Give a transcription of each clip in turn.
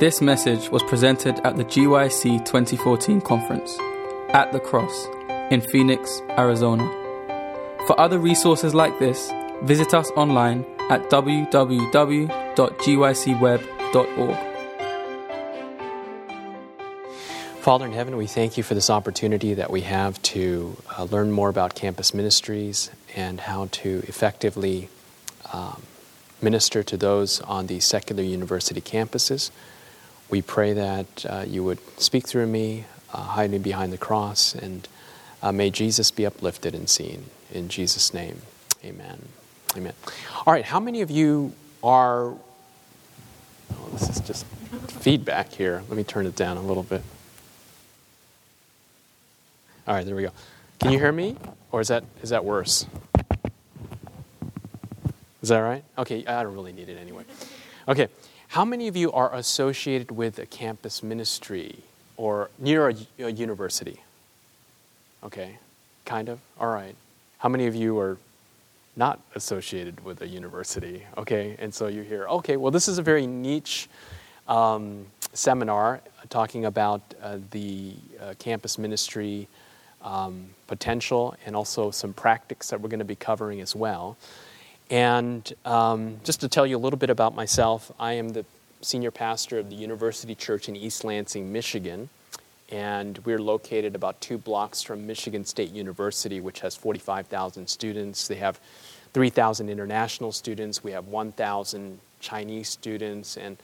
This message was presented at the GYC 2014 conference at the Cross in Phoenix, Arizona. For other resources like this, visit us online at www.gycweb.org. Father in heaven, we thank you for this opportunity that we have to uh, learn more about campus ministries and how to effectively um, minister to those on the secular university campuses. We pray that uh, you would speak through me, uh, hide me behind the cross, and uh, may Jesus be uplifted and seen. In Jesus' name, amen. Amen. All right, how many of you are. Oh, this is just feedback here. Let me turn it down a little bit. All right, there we go. Can you hear me? Or is that, is that worse? Is that right? Okay, I don't really need it anyway. Okay, how many of you are associated with a campus ministry or near a, a university? Okay, kind of? All right. How many of you are not associated with a university? Okay, and so you're here. Okay, well, this is a very niche um, seminar talking about uh, the uh, campus ministry um, potential and also some practice that we're going to be covering as well. And um, just to tell you a little bit about myself, I am the senior pastor of the University Church in East Lansing, Michigan. And we're located about two blocks from Michigan State University, which has 45,000 students. They have 3,000 international students. We have 1,000 Chinese students. And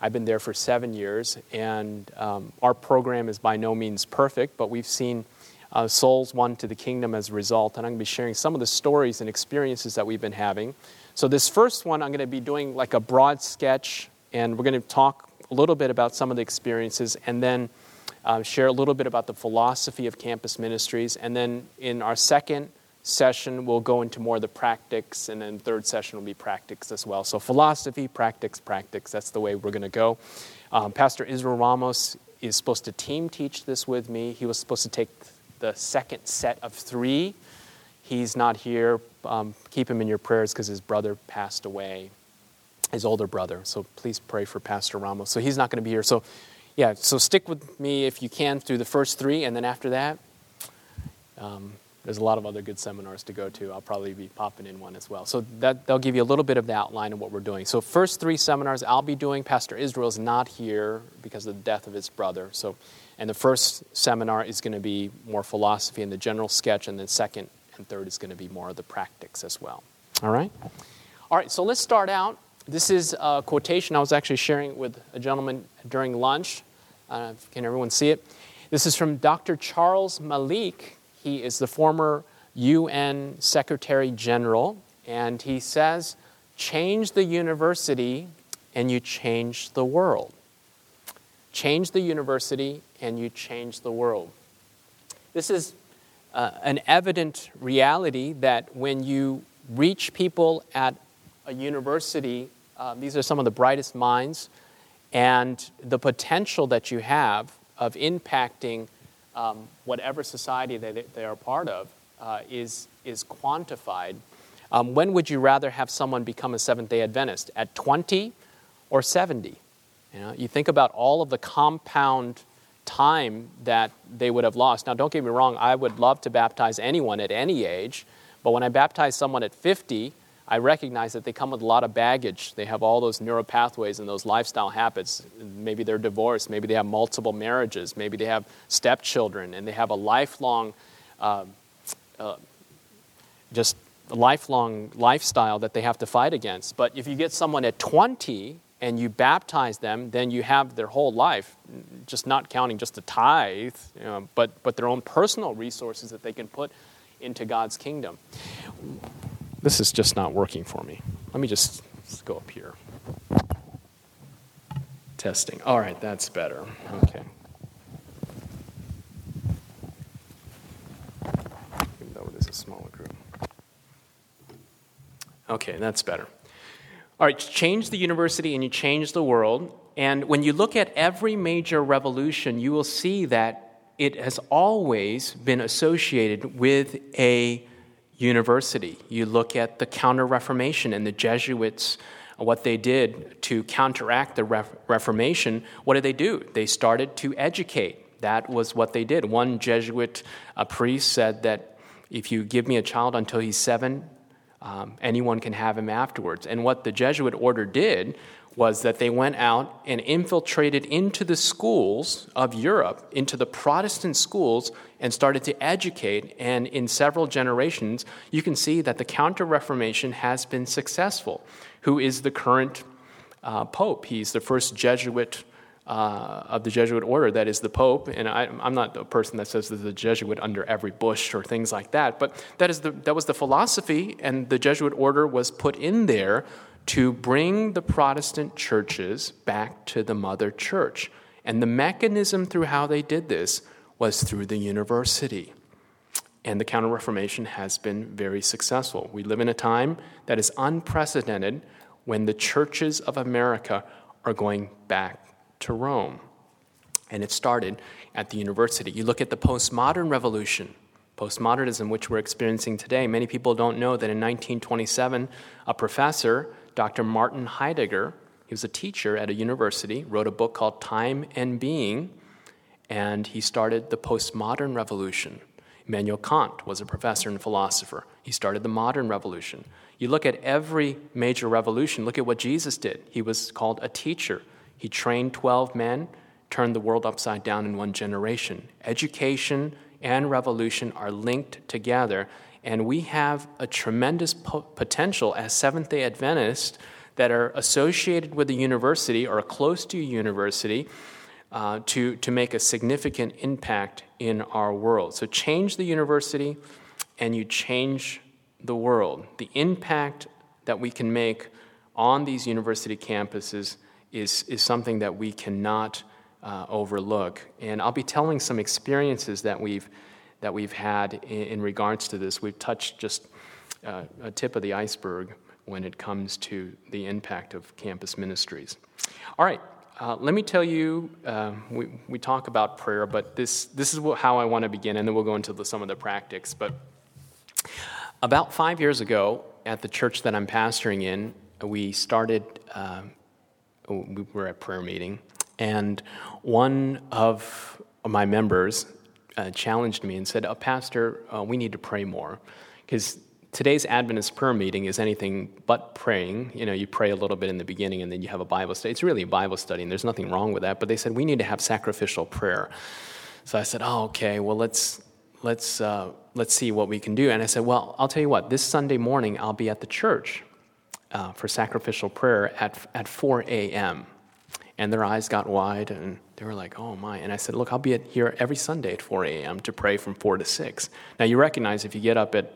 I've been there for seven years. And um, our program is by no means perfect, but we've seen uh, souls won to the kingdom as a result. And I'm going to be sharing some of the stories and experiences that we've been having. So, this first one, I'm going to be doing like a broad sketch, and we're going to talk a little bit about some of the experiences, and then uh, share a little bit about the philosophy of campus ministries. And then in our second session, we'll go into more of the practice, and then third session will be practice as well. So, philosophy, practice, practice. That's the way we're going to go. Um, Pastor Israel Ramos is supposed to team teach this with me. He was supposed to take the second set of three. He's not here. Um, keep him in your prayers because his brother passed away, his older brother. So please pray for Pastor Ramos. So he's not going to be here. So, yeah, so stick with me if you can through the first three, and then after that, um, there's a lot of other good seminars to go to. I'll probably be popping in one as well. So that they'll give you a little bit of the outline of what we're doing. So first three seminars I'll be doing. Pastor Israel's not here because of the death of his brother. So and the first seminar is going to be more philosophy and the general sketch, and then second and third is going to be more of the practice as well. All right? All right, so let's start out. This is a quotation I was actually sharing with a gentleman during lunch. Uh, can everyone see it? This is from Dr. Charles Malik. He is the former UN Secretary General, and he says, Change the university and you change the world. Change the university and you change the world. This is uh, an evident reality that when you reach people at a university, uh, these are some of the brightest minds, and the potential that you have of impacting um, whatever society that they are part of uh, is, is quantified. Um, when would you rather have someone become a Seventh day Adventist? At 20 or 70? You, know, you think about all of the compound time that they would have lost. Now, don't get me wrong, I would love to baptize anyone at any age, but when I baptize someone at 50, I recognize that they come with a lot of baggage. They have all those neuropathways and those lifestyle habits. Maybe they're divorced, maybe they have multiple marriages, maybe they have stepchildren, and they have a lifelong, uh, uh, just lifelong lifestyle that they have to fight against. But if you get someone at 20 and you baptize them, then you have their whole life, just not counting just the tithe, you know, but, but their own personal resources that they can put into God's kingdom. This is just not working for me. Let me just, just go up here. Testing. All right, that's better. Okay. Even though it is a smaller group. Okay, that's better. All right, change the university and you change the world. And when you look at every major revolution, you will see that it has always been associated with a university. You look at the Counter Reformation and the Jesuits what they did to counteract the Reformation, what did they do? They started to educate. That was what they did. One Jesuit a priest said that if you give me a child until he's seven, um, anyone can have him afterwards. And what the Jesuit order did was that they went out and infiltrated into the schools of Europe, into the Protestant schools, and started to educate. And in several generations, you can see that the Counter Reformation has been successful. Who is the current uh, Pope? He's the first Jesuit. Uh, of the Jesuit order, that is the Pope, and I, am not a person that says there's a Jesuit under every bush or things like that, but that, is the, that was the philosophy, and the Jesuit order was put in there to bring the Protestant churches back to the mother church. And the mechanism through how they did this was through the university. And the Counter Reformation has been very successful. We live in a time that is unprecedented when the churches of America are going back to Rome. And it started at the university. You look at the postmodern revolution, postmodernism, which we're experiencing today. Many people don't know that in 1927, a professor Dr. Martin Heidegger, he was a teacher at a university, wrote a book called Time and Being, and he started the postmodern revolution. Immanuel Kant was a professor and philosopher. He started the modern revolution. You look at every major revolution, look at what Jesus did. He was called a teacher. He trained 12 men, turned the world upside down in one generation. Education and revolution are linked together, and we have a tremendous po- potential as Seventh day Adventists that are associated with a university or close to a university uh, to, to make a significant impact in our world. So, change the university and you change the world. The impact that we can make on these university campuses is, is something that we cannot uh, overlook. And I'll be telling some experiences that we've that we've had in, in regards to this. We've touched just uh, a tip of the iceberg when it comes to the impact of campus ministries. All right, uh, let me tell you, uh, we, we talk about prayer, but this, this is how I want to begin, and then we'll go into the, some of the practice. But about five years ago, at the church that I'm pastoring in, we started, uh, we were at prayer meeting, and one of my members uh, challenged me and said, oh, Pastor, uh, we need to pray more. Because today's Adventist prayer meeting is anything but praying. You know, you pray a little bit in the beginning and then you have a Bible study. It's really a Bible study, and there's nothing wrong with that. But they said, we need to have sacrificial prayer. So I said, oh, okay, well, let's, let's, uh, let's see what we can do. And I said, well, I'll tell you what, this Sunday morning I'll be at the church uh, for sacrificial prayer at, at 4 a.m. And their eyes got wide and they were like, oh my. And I said, look, I'll be here every Sunday at 4 a.m. to pray from 4 to 6. Now, you recognize if you get up at,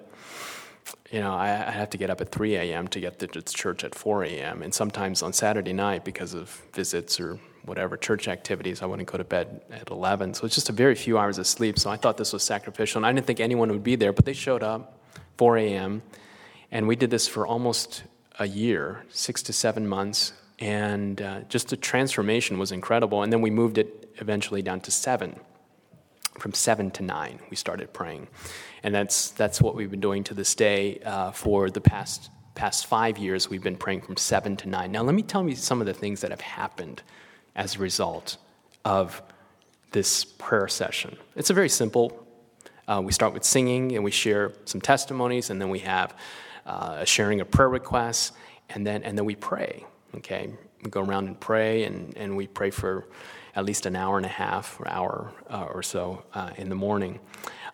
you know, I, have to get up at 3 a.m. to get to church at 4 a.m. And sometimes on Saturday night, because of visits or whatever church activities, I wouldn't go to bed at 11. So it's just a very few hours of sleep. So I thought this was sacrificial. And I didn't think anyone would be there, but they showed up 4 a.m. And we did this for almost a year, six to seven months and uh, just the transformation was incredible. And then we moved it eventually down to seven. From seven to nine, we started praying, and that's that's what we've been doing to this day uh, for the past past five years. We've been praying from seven to nine. Now, let me tell you some of the things that have happened as a result of this prayer session. It's a very simple. Uh, we start with singing, and we share some testimonies, and then we have uh, sharing of prayer requests, and then and then we pray. Okay, we go around and pray, and, and we pray for at least an hour and a half or hour uh, or so uh, in the morning.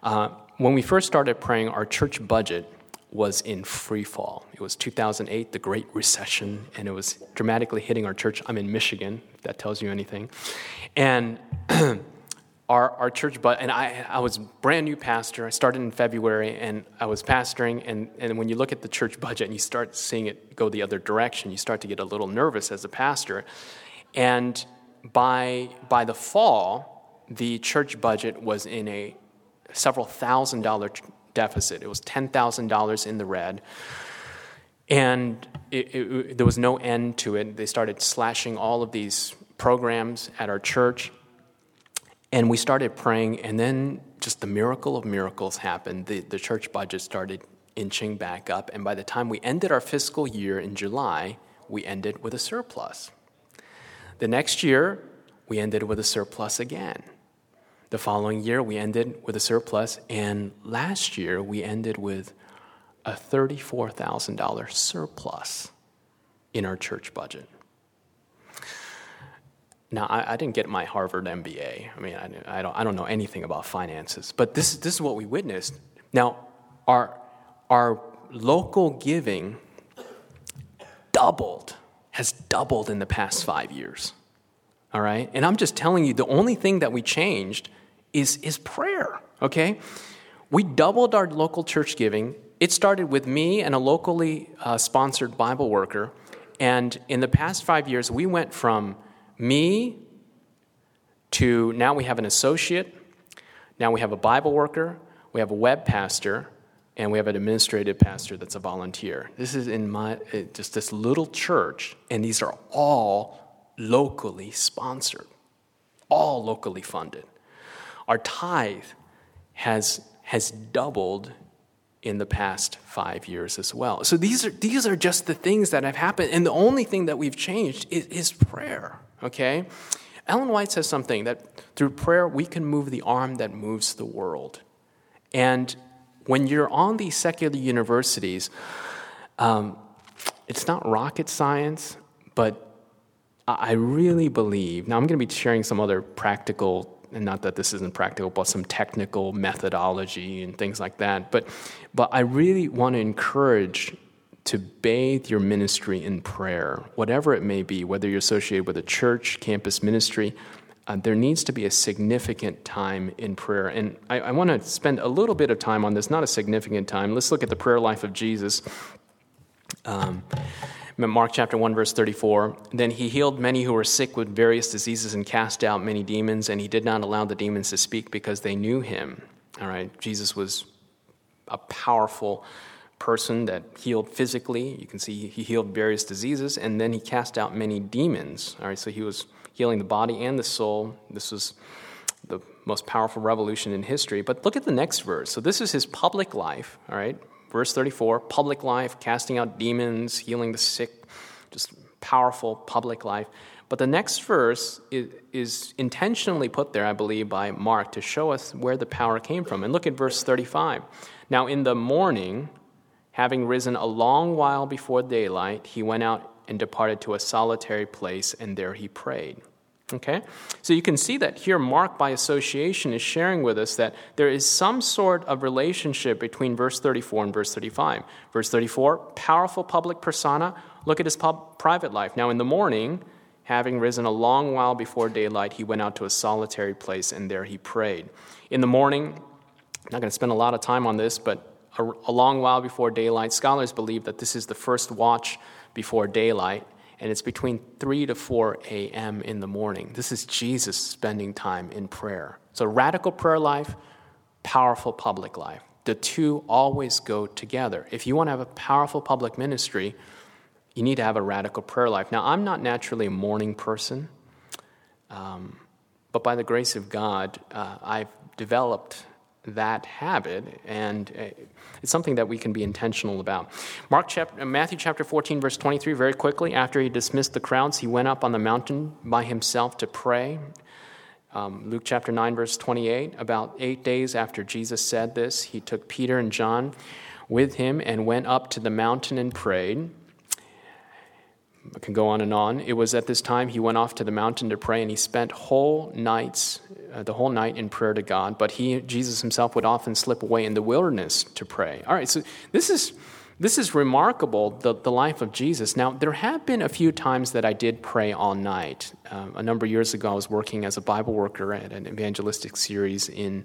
Uh, when we first started praying, our church budget was in free fall. It was 2008, the Great Recession, and it was dramatically hitting our church. I'm in Michigan, if that tells you anything. And our, our church, but and I, I was brand new pastor. I started in February, and I was pastoring. And, and when you look at the church budget and you start seeing it go the other direction, you start to get a little nervous as a pastor. And by by the fall, the church budget was in a several thousand dollar deficit. It was ten thousand dollars in the red. And it, it, there was no end to it. They started slashing all of these programs at our church and we started praying, and then just the miracle of miracles happened. The, the church budget started inching back up. And by the time we ended our fiscal year in July, we ended with a surplus. The next year, we ended with a surplus again. The following year, we ended with a surplus, and last year, we ended with a $34,000 surplus in our church budget. Now, I, I, didn't get my Harvard MBA. I mean, I, I, don't, I don't know anything about finances, but this, this is what we witnessed. Now, our, our local giving doubled, has doubled in the past five years. All right? And I'm just telling you, the only thing that we changed is, is prayer, okay? We doubled our local church giving. It started with me and a locally uh, sponsored Bible worker. And in the past five years, we went from me to now we have an associate, now we have a Bible worker, we have a web pastor, and we have an administrative pastor that's a volunteer. This is in my eh, just this little church, and these are all locally sponsored, all locally funded. Our tithe has has doubled in the past five years as well. So these are these are just the things that have happened, and the only thing that we've changed is, is prayer. Okay? Ellen White says something that through prayer we can move the arm that moves the world. And when you're on these secular universities, um, it's not rocket science, but I really believe. Now, I'm going to be sharing some other practical, and not that this isn't practical, but some technical methodology and things like that. But, but I really want to encourage to bathe your ministry in prayer, whatever it may be, whether you're associated with a church, campus ministry, uh, there needs to be a significant time in prayer. And I, I want to spend a little bit of time on this, not a significant time. Let's look at the prayer life of Jesus. Um, Mark chapter 1, verse 34. Then he healed many who were sick with various diseases and cast out many demons, and he did not allow the demons to speak because they knew him. All right, Jesus was a powerful person that healed physically. You can see he healed various diseases, and then he cast out many demons. All right, so he was healing the body and the soul. This was the most powerful revolution in history. But look at the next verse. So this is his public life, all right? Verse 34 public life, casting out demons, healing the sick, just powerful public life. But the next verse is, is, intentionally put there, I believe, by Mark to show us where the power came from. And look at verse 35. Now, in the morning, Having risen a long while before daylight, he went out and departed to a solitary place, and there he prayed. Okay? So you can see that here, Mark, by association, is sharing with us that there is some sort of relationship between verse 34 and verse 35. Verse 34, powerful public persona. Look at his pub- private life. Now, in the morning, having risen a long while before daylight, he went out to a solitary place, and there he prayed. In the morning, I'm not going to spend a lot of time on this, but a, a long while before daylight. Scholars believe that this is the first watch before daylight, and it's between 3 to 4 a.m. in the morning. This is Jesus spending time in prayer. So, radical prayer life, powerful public life. The two always go together. If you want to have a powerful public ministry, you need to have a radical prayer life. Now, I'm not naturally a morning person, um, but by the grace of God, uh, I've developed that habit, and uh, it's something that we can be intentional about. Mark chapter, uh, Matthew chapter 14, verse 23, very quickly, after he dismissed the crowds, he went up on the mountain by himself to pray. Um, Luke chapter 9, verse 28, about eight days after Jesus said this, he took Peter and John with him and went up to the mountain and prayed. I can go on and on. It was at this time he went off to the mountain to pray, and he spent whole nights, uh, the whole night in prayer to God. But he, Jesus himself, would often slip away in the wilderness to pray. All right, so this is this is remarkable, the, the life of Jesus. Now, there have been a few times that I did pray all night. Uh, a number of years ago, I was working as a Bible worker at an evangelistic series in,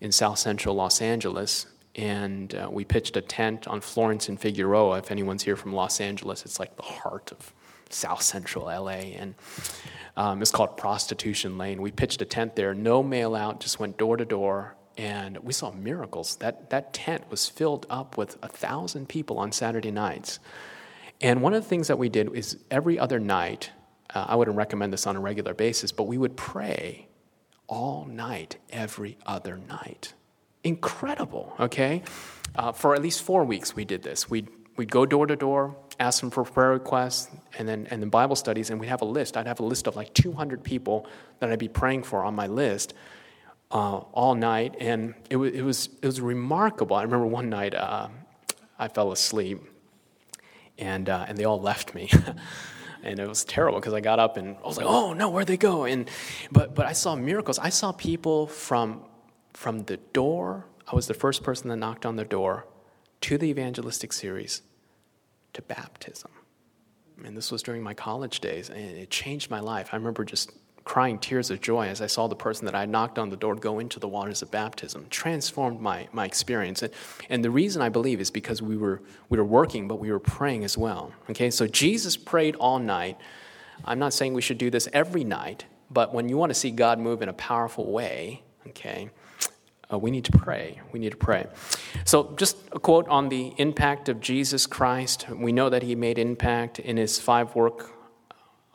in South Central Los Angeles and uh, we pitched a tent on Florence and Figueroa. If anyone's here from Los Angeles, it's like the heart of South Central LA, and um, it's called Prostitution Lane. We pitched a tent there, no mail out, just went door to door, and we saw miracles. That that tent was filled up with a thousand people on Saturday nights. And one of the things that we did is every other night. Uh, I wouldn't recommend this on a regular basis, but we would pray all night, every other night. Incredible, okay? Uh, for at least four weeks, we did this. We'd, we'd go door to door, ask them for prayer requests, and then and then Bible studies, and we'd have a list. I'd have a list of like 200 people that I'd be praying for on my list uh, all night, and it was it was it was remarkable. I remember one night uh, I fell asleep, and uh, and they all left me. and it was terrible because I got up and I was like, "Oh no, where'd they go?" And but but I saw miracles. I saw people from from the door. I was the first person that knocked on the door to the evangelistic series to baptism. And this was during my college days, and it changed my life. I remember just crying tears of joy as I saw the person that I knocked on the door go into the waters of baptism. Transformed my, my experience. And, and the reason I believe is because we were, we were working, but we were praying as well. Okay, so Jesus prayed all night. I'm not saying we should do this every night, but when you want to see God move in a powerful way, okay, uh, we need to pray. We need to pray. So, just a quote on the impact of Jesus Christ. We know that he made impact in his five work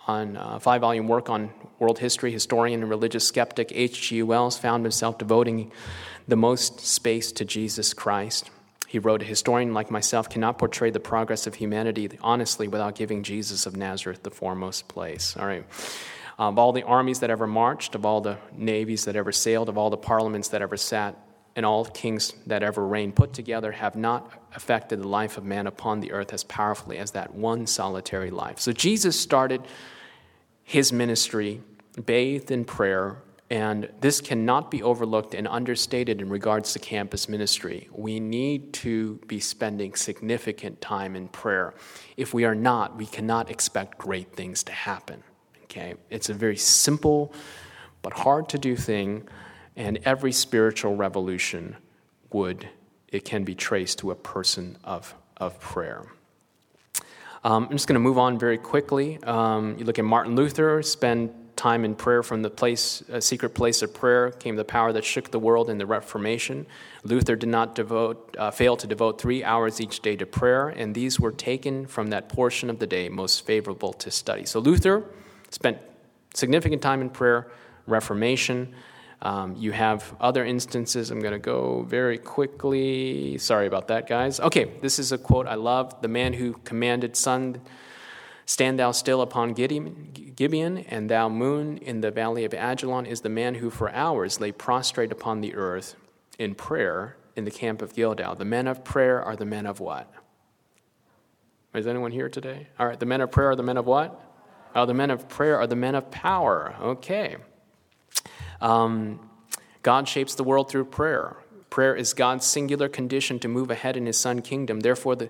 on uh, five volume work on world history. Historian and religious skeptic H.G. Wells found himself devoting the most space to Jesus Christ. He wrote, A historian like myself cannot portray the progress of humanity honestly without giving Jesus of Nazareth the foremost place. All right. Of all the armies that ever marched, of all the navies that ever sailed, of all the parliaments that ever sat, and all kings that ever reigned put together have not affected the life of man upon the earth as powerfully as that one solitary life. So Jesus started his ministry bathed in prayer, and this cannot be overlooked and understated in regards to campus ministry. We need to be spending significant time in prayer. If we are not, we cannot expect great things to happen. Okay? It's a very simple but hard to do thing, and every spiritual revolution would, it can be traced to a person of, of prayer. Um, I'm just going to move on very quickly. Um, you look at Martin Luther, spend time in prayer from the place, a secret place of prayer came the power that shook the world in the Reformation. Luther did not devote, uh, fail to devote three hours each day to prayer, and these were taken from that portion of the day most favorable to study. So Luther spent significant time in prayer, Reformation. Um, you have other instances. I'm going to go very quickly. Sorry about that, guys. Okay, this is a quote I love. The man who commanded sun, stand thou still upon Gibeon, and thou moon in the valley of Ajalon, is the man who for hours lay prostrate upon the earth in prayer in the camp of Gilgal. The men of prayer are the men of what? Is anyone here today? All right, the men of prayer are the men of what? Uh, the men of prayer are the men of power. Okay. Um, God shapes the world through prayer. Prayer is God's singular condition to move ahead in his Son kingdom. Therefore, the,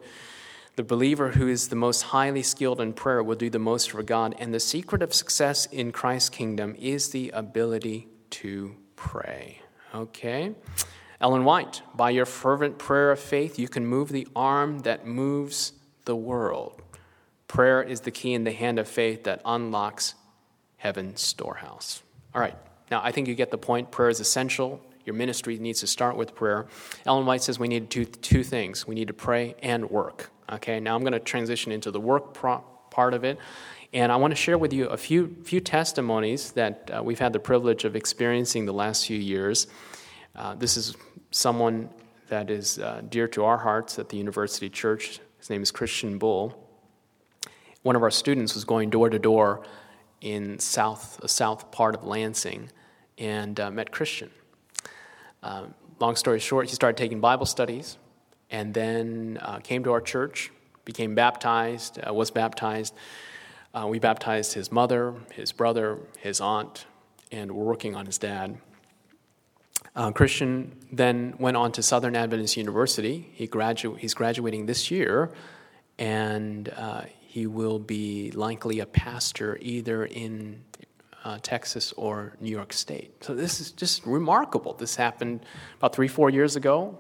the believer who is the most highly skilled in prayer will do the most for God. And the secret of success in Christ's kingdom is the ability to pray. Okay? Ellen White, by your fervent prayer of faith, you can move the arm that moves the world. Prayer is the key in the hand of faith that unlocks heaven's storehouse. All right, now I think you get the point. Prayer is essential. Your ministry needs to start with prayer. Ellen White says we need to do two things we need to pray and work. Okay, now I'm going to transition into the work pro- part of it. And I want to share with you a few, few testimonies that uh, we've had the privilege of experiencing the last few years. Uh, this is someone that is uh, dear to our hearts at the University Church. His name is Christian Bull one of our students was going door to door in south, the south part of Lansing and uh, met Christian. Uh, long story short, he started taking Bible studies and then uh, came to our church, became baptized, uh, was baptized. Uh, we baptized his mother, his brother, his aunt, and we're working on his dad. Uh, Christian then went on to Southern Adventist University. He gradu- he's graduating this year, and uh, he will be likely a pastor either in uh, Texas or New York State. So this is just remarkable. This happened about three, four years ago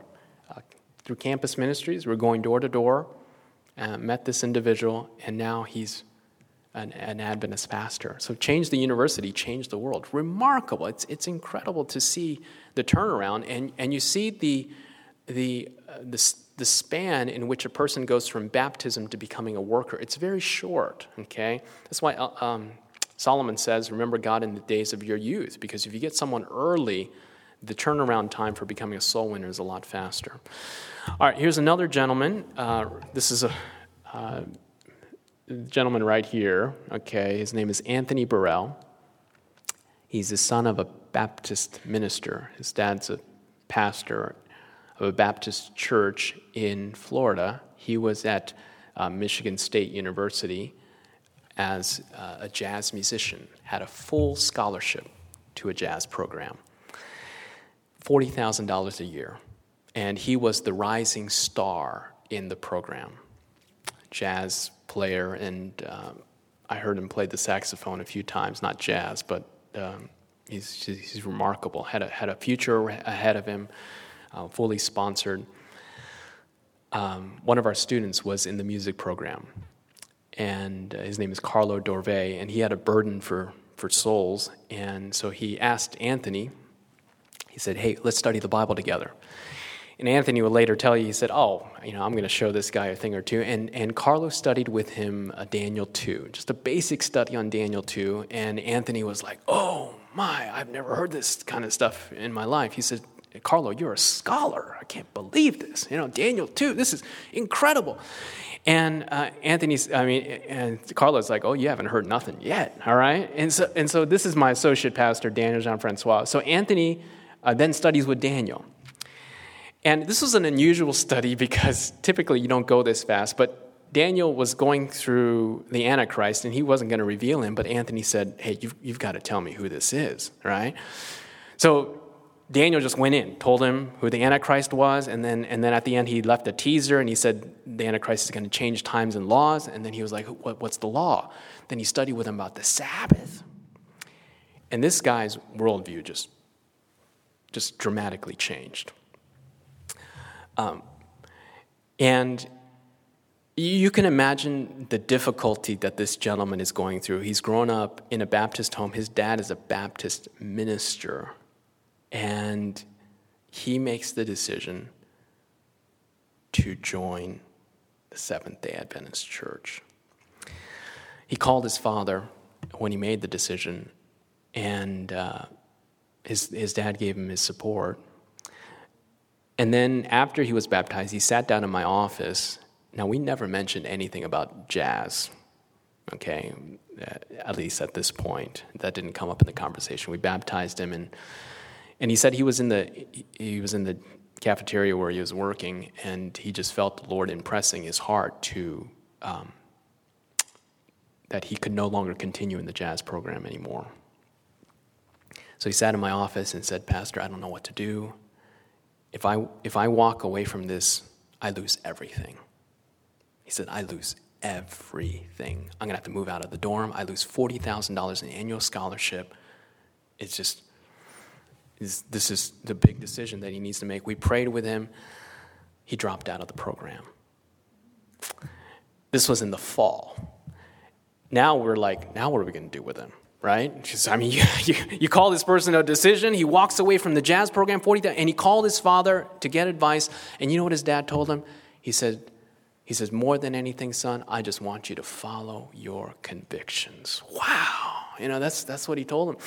uh, through campus ministries. We're going door to door, uh, met this individual, and now he's an, an, Adventist pastor. So change the university, change the world. Remarkable. It's, it's incredible to see the turnaround, and, and you see the, the, uh, the the span in which a person goes from baptism to becoming a worker. It's very short, okay? That's why uh, um, Solomon says, Remember God in the days of your youth, because if you get someone early, the turnaround time for becoming a soul winner is a lot faster. All right, here's another gentleman. Uh, this is a uh, gentleman right here, okay, his name is Anthony Burrell. He's the son of a Baptist minister. His dad's a pastor of a Baptist church in Florida. He was at uh, Michigan State University as uh, a jazz musician, had a full scholarship to a jazz program, $40,000 a year. And he was the rising star in the program, jazz player. And um, I heard him play the saxophone a few times, not jazz, but um, he's, he's remarkable. Had a, had a future ahead of him, uh, fully sponsored. Um, one of our students was in the music program, and uh, his name is Carlo Dorve, and he had a burden for, for souls. And so he asked Anthony, he said, Hey, let's study the Bible together. And Anthony would later tell you, he said, Oh, you know, I'm going to show this guy a thing or two. And, and Carlos studied with him uh, Daniel 2, just a basic study on Daniel 2. And Anthony was like, Oh my, I've never heard this kind of stuff in my life. He said, Carlo, you're a scholar. I can't believe this. You know, Daniel too. this is incredible. And uh, Anthony's, I mean, and Carlo's like, oh, you haven't heard nothing yet, all right? And so, and so this is my associate pastor, Daniel Jean Francois. So Anthony uh, then studies with Daniel. And this was an unusual study because typically you don't go this fast, but Daniel was going through the Antichrist and he wasn't going to reveal him, but Anthony said, Hey, you've, you've got to tell me who this is, right? So Daniel just went in, told him who the Antichrist was, and then, and then at the end he left a teaser and he said the Antichrist is going to change times and laws. And then he was like, what, What's the law? Then he studied with him about the Sabbath. And this guy's worldview just, just dramatically changed. Um, and you can imagine the difficulty that this gentleman is going through. He's grown up in a Baptist home. His dad is a Baptist minister. And he makes the decision to join the Seventh day Adventist Church. He called his father when he made the decision, and uh, his, his dad gave him his support. And then after he was baptized, he sat down in my office. Now, we never mentioned anything about jazz, okay, uh, at least at this point. That didn't come up in the conversation. We baptized him, and and he said he was in the he was in the cafeteria where he was working, and he just felt the Lord impressing his heart to um, that he could no longer continue in the jazz program anymore. So he sat in my office and said, "Pastor, I don't know what to do. If I if I walk away from this, I lose everything." He said, "I lose everything. I'm gonna have to move out of the dorm. I lose forty thousand dollars in annual scholarship. It's just." Is this is the big decision that he needs to make. We prayed with him. He dropped out of the program. This was in the fall. Now we're like, now what are we going to do with him? Right? Because, I mean, you, you, you, call this person a decision. He walks away from the jazz program, 40, and he called his father to get advice. And you know what his dad told him? He said, he says, more than anything, son, I just want you to follow your convictions. Wow. You know, that's, that's what he told him.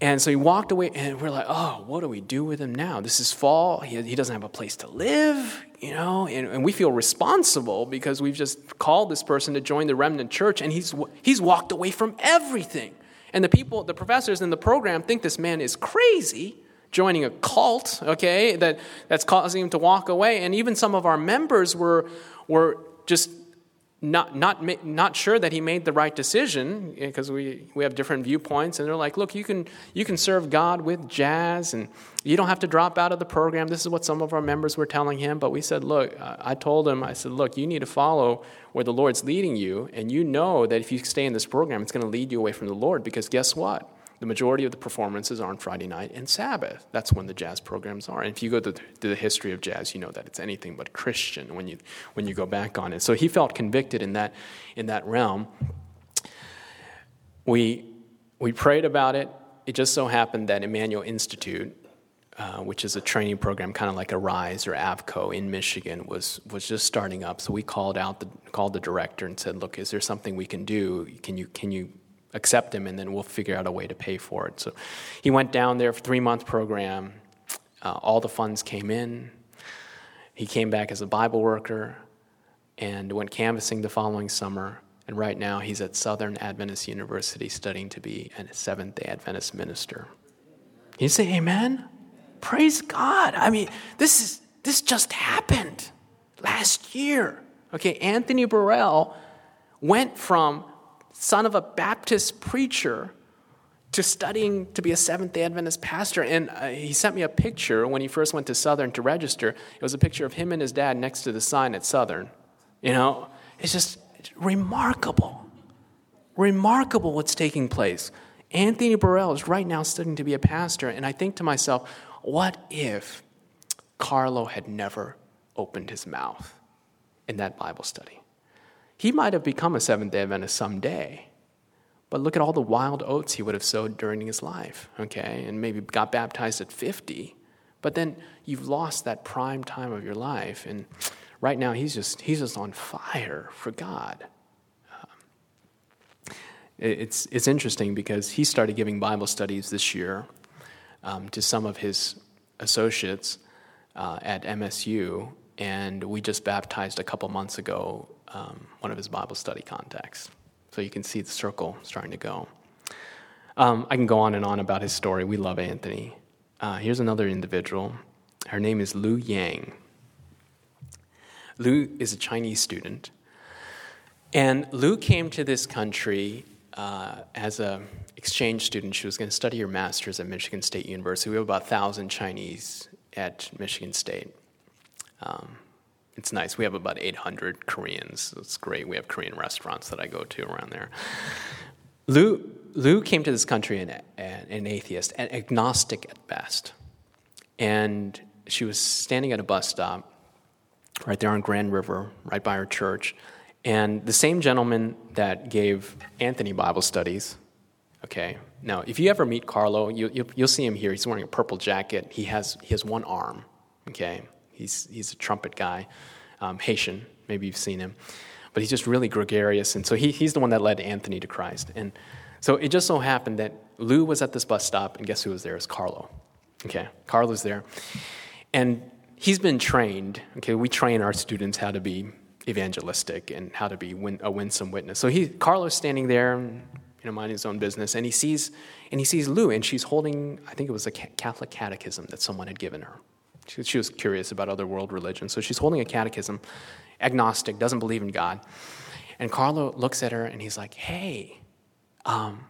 And so he walked away, and we're like, oh, what do we do with him now? This is fall. He, he doesn't have a place to live, you know, and, and we feel responsible because we've just called this person to join the remnant church, and he's, he's walked away from everything. And the people, the professors in the program think this man is crazy joining a cult, okay, that, that's causing him to walk away. And even some of our members were, were just not, not, not sure that he made the right decision because we, we have different viewpoints and they're like look you can, you can serve god with jazz and you don't have to drop out of the program. This is what some of our members were telling him but we said look i told him i said look you need to follow where the lord's leading you and you know that if you stay in this program it's going to lead you away from the lord because guess what the majority of the performances are on Friday night and Sabbath. That's when the jazz programs are. And if you go to the, history of jazz, you know that it's anything but Christian when you, when you go back on it. So he felt convicted in that, in that realm. We, we prayed about it. It just so happened that Emmanuel Institute, uh, which is a training program kind of like a RISE or AFCOE in Michigan, was, was just starting up. So we called out the, called the director and said, look, is there something we can do? Can you, can you accept him, and then we'll figure out a way to pay for it. So he went down there for three month program. Uh, all the funds came in. He came back as a Bible worker and went canvassing the following summer. And right now, he's at Southern Adventist University studying to be a Seventh day Adventist minister. You say amen? Praise God. I mean, this, is, this just happened last year. Okay, Anthony Burrell went from son of a Baptist preacher to studying to be a Seventh day Adventist pastor. And uh, he sent me a picture when he first went to Southern to register. It was a picture of him and his dad next to the sign at Southern. You know, it's just remarkable. Remarkable what's taking place. Anthony Burrell is right now studying to be a pastor, and I think to myself, what if Carlo had never opened his mouth in that Bible study? He might have become a Seventh day Adventist someday, but look at all the wild oats he would have sowed during his life, okay? And maybe got baptized at 50, but then you've lost that prime time of your life, and right now he's just, he's just on fire for God. Um, it's, it's interesting because he started giving Bible studies this year um, to some of his associates uh, at MSU, and we just baptized a couple months ago um, one of his Bible study contacts. So you can see the circle starting to go. Um, I can go on and on about his story. We love Anthony. Uh, here's another individual. Her name is Lu Yang. Lu is a Chinese student. And Lu came to this country uh, as an exchange student. She was going to study her master's at Michigan State University. We have about 1,000 Chinese at Michigan State. Um, it's nice. We have about 800 Koreans. It's great. We have Korean restaurants that I go to around there. Lou, Lu came to this country an, an atheist, an agnostic at best. And she was standing at a bus stop right there on Grand River, right by our church. And the same gentleman that gave Anthony Bible studies, okay, now if you ever meet Carlo, you, you, will see him here. He's wearing a purple jacket. He has, he has one arm, okay? He's, he's a trumpet guy, um, Haitian, maybe you've seen him. But he's just really gregarious. And so he, he's the one that led Anthony to Christ. And so it just so happened that Lu was at this bus stop, and guess who was there? Was Carlo. Okay, Carlo's there. And he's been trained. Okay, we train our students how to be evangelistic and how to be win, a winsome witness. So he, Carlos standing there, you know, minding his own business, and he sees, and he sees Lu, and she's holding, I think it was a Catholic catechism that someone had given her. She, she was curious about other world religions, so she's holding a catechism, agnostic, doesn't believe in God. And Carlo looks at her and he's like, "Hey, um,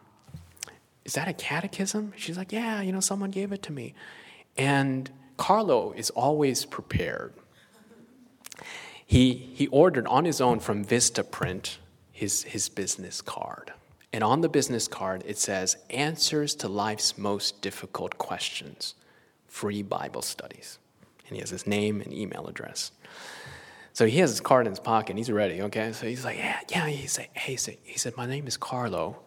is that a catechism?" She's like, "Yeah, you know, someone gave it to me." And Carlo is always prepared. He, he ordered on his own from Vistaprint his, his business card. And on the business card, it says Answers to Life's Most Difficult Questions, free Bible studies. And he has his name and email address. So he has his card in his pocket and he's ready, okay? So he's like, Yeah, yeah. He said, Hey, he said, he said My name is Carlo.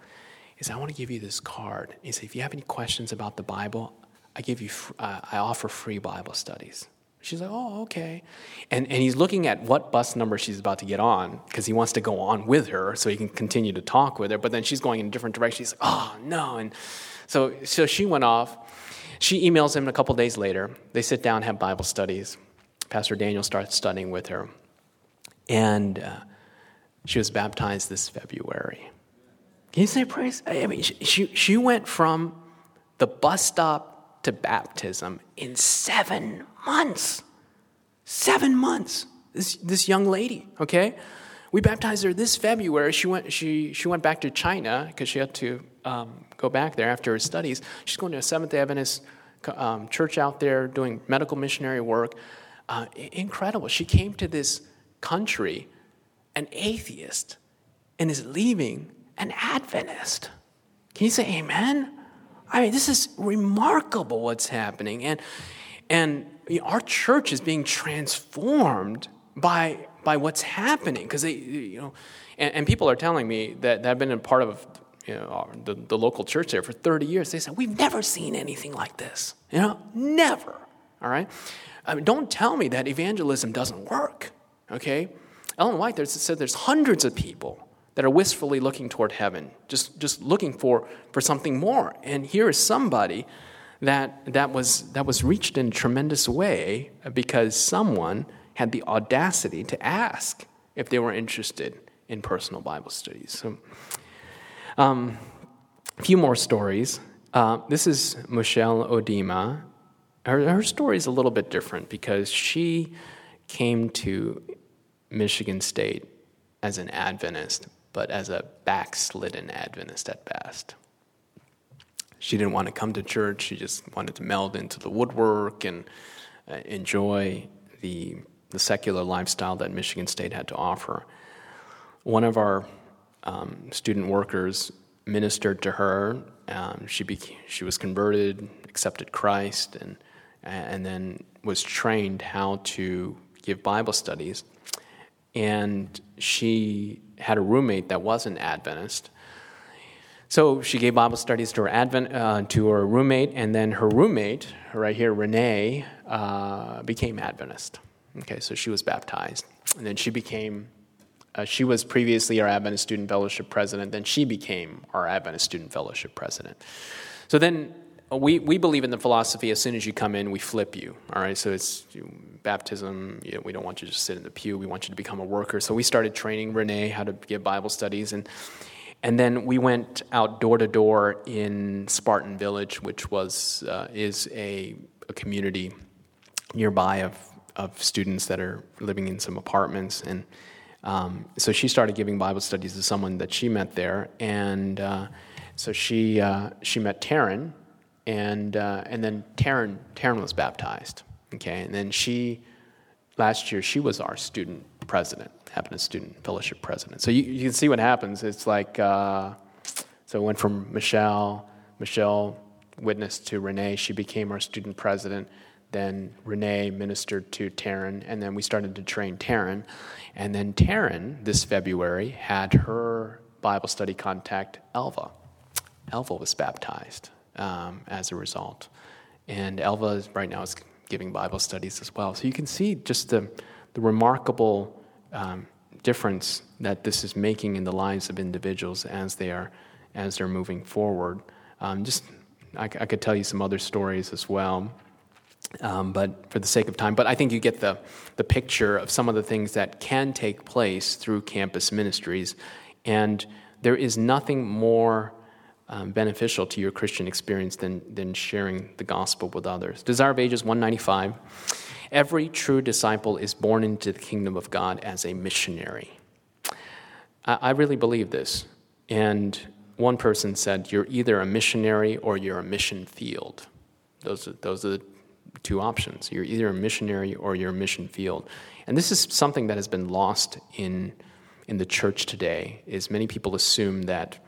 He said, I want to give you this card. He said, If you have any questions about the Bible, I give you, uh, I offer free Bible studies. She's like, oh, okay. And, and he's looking at what bus number she's about to get on because he wants to go on with her so he can continue to talk with her. But then she's going in a different direction. He's like, oh, no. And so, so she went off. She emails him a couple days later. They sit down, have Bible studies. Pastor Daniel starts studying with her. And uh, she was baptized this February. Can you say praise? I mean, she, she, went from the bus stop to baptism in seven months. Seven months. This, this young lady, okay? We baptized her this February. She went, she, she went back to China because she had to um, go back there after her studies. She's going to a Seventh day Adventist um, church out there doing medical missionary work. Uh, incredible. She came to this country an atheist and is leaving an Adventist. Can you say amen? I mean, this is remarkable what's happening. And, and you know, our church is being transformed by, by what's happening. Because they, you know, and, and, people are telling me that, have been a part of you know, the, the local church there for 30 years. They said, We've never seen anything like this. You know, never. All right? I mean, don't tell me that evangelism doesn't work. Okay? Ellen White there said there's hundreds of people that are wistfully looking toward heaven, just, just looking for, for something more. And here is somebody that, that, was, that was reached in a tremendous way because someone had the audacity to ask if they were interested in personal Bible studies. So, um, a few more stories. Uh, this is Michelle Odima. Her, her story is a little bit different because she came to Michigan State as an Adventist, but as a backslidden Adventist at best. She didn't want to come to church, she just wanted to meld into the woodwork and uh, enjoy the, the secular lifestyle that Michigan State had to offer. One of our um, student workers ministered to her. Um, she, she was converted, accepted Christ, and, and then was trained how to give Bible studies. And she had a roommate that was an Adventist. So she gave Bible studies to her Advent uh, to her roommate, and then her roommate, right here, Renee, uh, became Adventist. Okay, so she was baptized, and then she became. Uh, she was previously our Adventist Student Fellowship president. Then she became our Adventist Student Fellowship president. So then we, we believe in the philosophy as soon as you come in, we flip you. All right, so it's baptism. You know, we don't want you to just sit in the pew. We want you to become a worker. So we started training Renee how to give Bible studies, and and then we went out door to door in Spartan Village, which was uh, is a, a community nearby of of students that are living in some apartments and. Um, so she started giving Bible studies to someone that she met there, and uh, so she uh, she met Taryn, and uh, and then Taryn Taryn was baptized. Okay, and then she last year she was our student president, happened a student fellowship president. So you, you can see what happens. It's like uh, so it went from Michelle, Michelle witnessed to Renee. She became our student president. Then Renee ministered to Taryn, and then we started to train Taryn. And then Taryn, this February, had her Bible study contact, Elva. Elva was baptized um, as a result. And Elva is, right now is giving Bible studies as well. So you can see just the, the remarkable um, difference that this is making in the lives of individuals as they are as they're moving forward. Um, just I, I, could tell you some other stories as well. Um, but for the sake of time, but I think you get the, the picture of some of the things that can take place through campus ministries. And there is nothing more um, beneficial to your Christian experience than, than sharing the gospel with others. Desire of Ages 195. Every true disciple is born into the kingdom of God as a missionary. I, I really believe this. And one person said, You're either a missionary or you're a mission field. Those are, those are the two options. You're either a missionary or you're a mission field. And this is something that has been lost in, in the church today, is many people assume that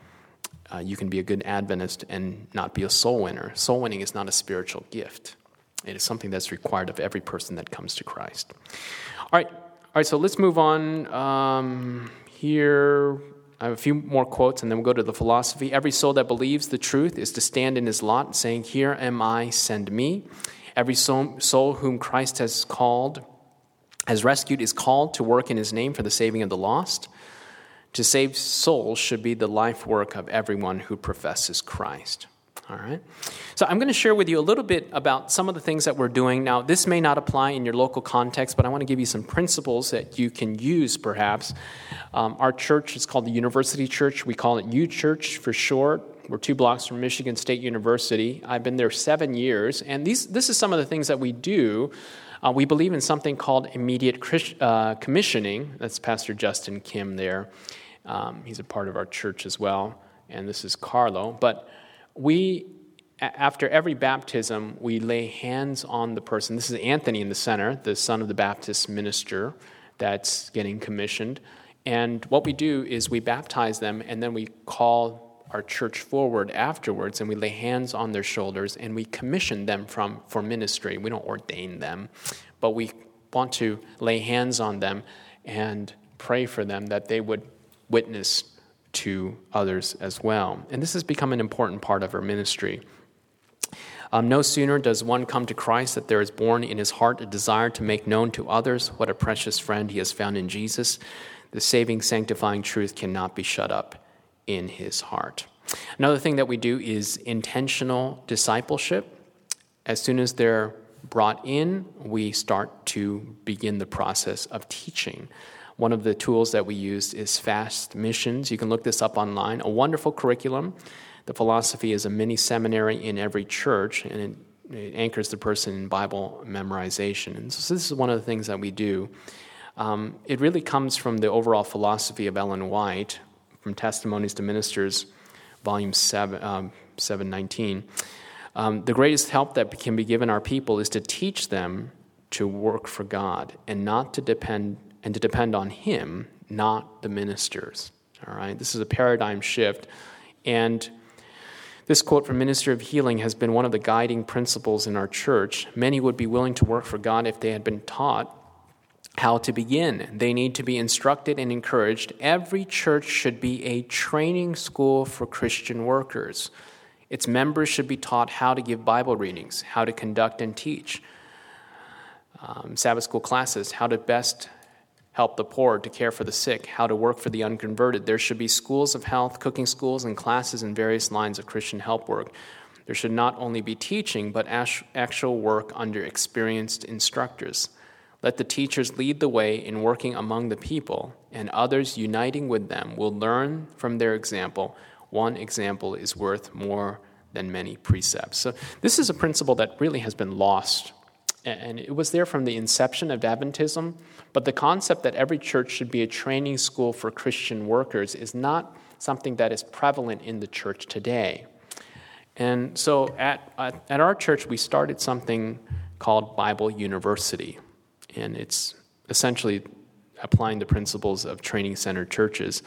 uh, you can be a good Adventist and not be a soul winner. Soul winning is not a spiritual gift. It is something that's required of every person that comes to Christ. All right, all right. So let's move on. Um, here, I have a few more quotes, and then we'll go to the philosophy. Every soul that believes the truth is to stand in his lot, saying, "Here am I, send me." Every soul, whom Christ has called, has rescued, is called to work in His name for the saving of the lost. To save souls should be the life work of everyone who professes Christ. All right. So I'm going to share with you a little bit about some of the things that we're doing. Now, this may not apply in your local context, but I want to give you some principles that you can use perhaps. Um, our church is called the University Church. We call it U Church for short. We're two blocks from Michigan State University. I've been there seven years, and these, this is some of the things that we do. Uh, we believe in something called immediate uh, commissioning. That's Pastor Justin Kim there. Um, he's a part of our church as well, and this is Carlo. But we, after every baptism, we lay hands on the person. This is Anthony in the center, the son of the Baptist minister that's getting commissioned. And what we do is we baptize them, and then we call our church forward afterwards, and we lay hands on their shoulders, and we commission them from for ministry. We don't ordain them, but we want to lay hands on them and pray for them that they would witness to others as well. And this has become an important part of our ministry. Um, no sooner does one come to Christ that there is born in his heart a desire to make known to others what a precious friend he has found in Jesus. The saving, sanctifying truth cannot be shut up in his heart. Another thing that we do is intentional discipleship. As soon as they're brought in, we start to begin the process of teaching. One of the tools that we use is Fast Missions. You can look this up online. A wonderful curriculum. The philosophy is a mini seminary in every church, and it, it anchors the person in Bible memorization. And so this is one of the things that we do. Um, it really comes from the overall philosophy of Ellen White, from Testimonies to Ministers, volume 7, um, 719. Um, the greatest help that can be given our people is to teach them to work for God and not to depend and to depend on Him, not the ministers. All right, this is a paradigm shift, and this quote from Ministry of Healing has been one of the guiding principles in our church. Many would be willing to work for God if they had been taught how to begin. They need to be instructed and encouraged. Every church should be a training school for Christian workers. Its members should be taught how to give Bible readings, how to conduct and teach um, Sabbath school classes, how to best help the poor, to care for the sick, how to work for the unconverted. There should be schools of health, cooking schools, and classes in various lines of Christian help work. There should not only be teaching, but actual work under experienced instructors. Let the teachers lead the way in working among the people, and others uniting with them will learn from their example. One example is worth more than many precepts. So, this is a principle that really has been lost, and it was there from the inception of Adventism. But the concept that every church should be a training school for Christian workers is not something that is prevalent in the church today. And so, at, at our church, we started something called Bible University and it's essentially applying the principles of training centered churches.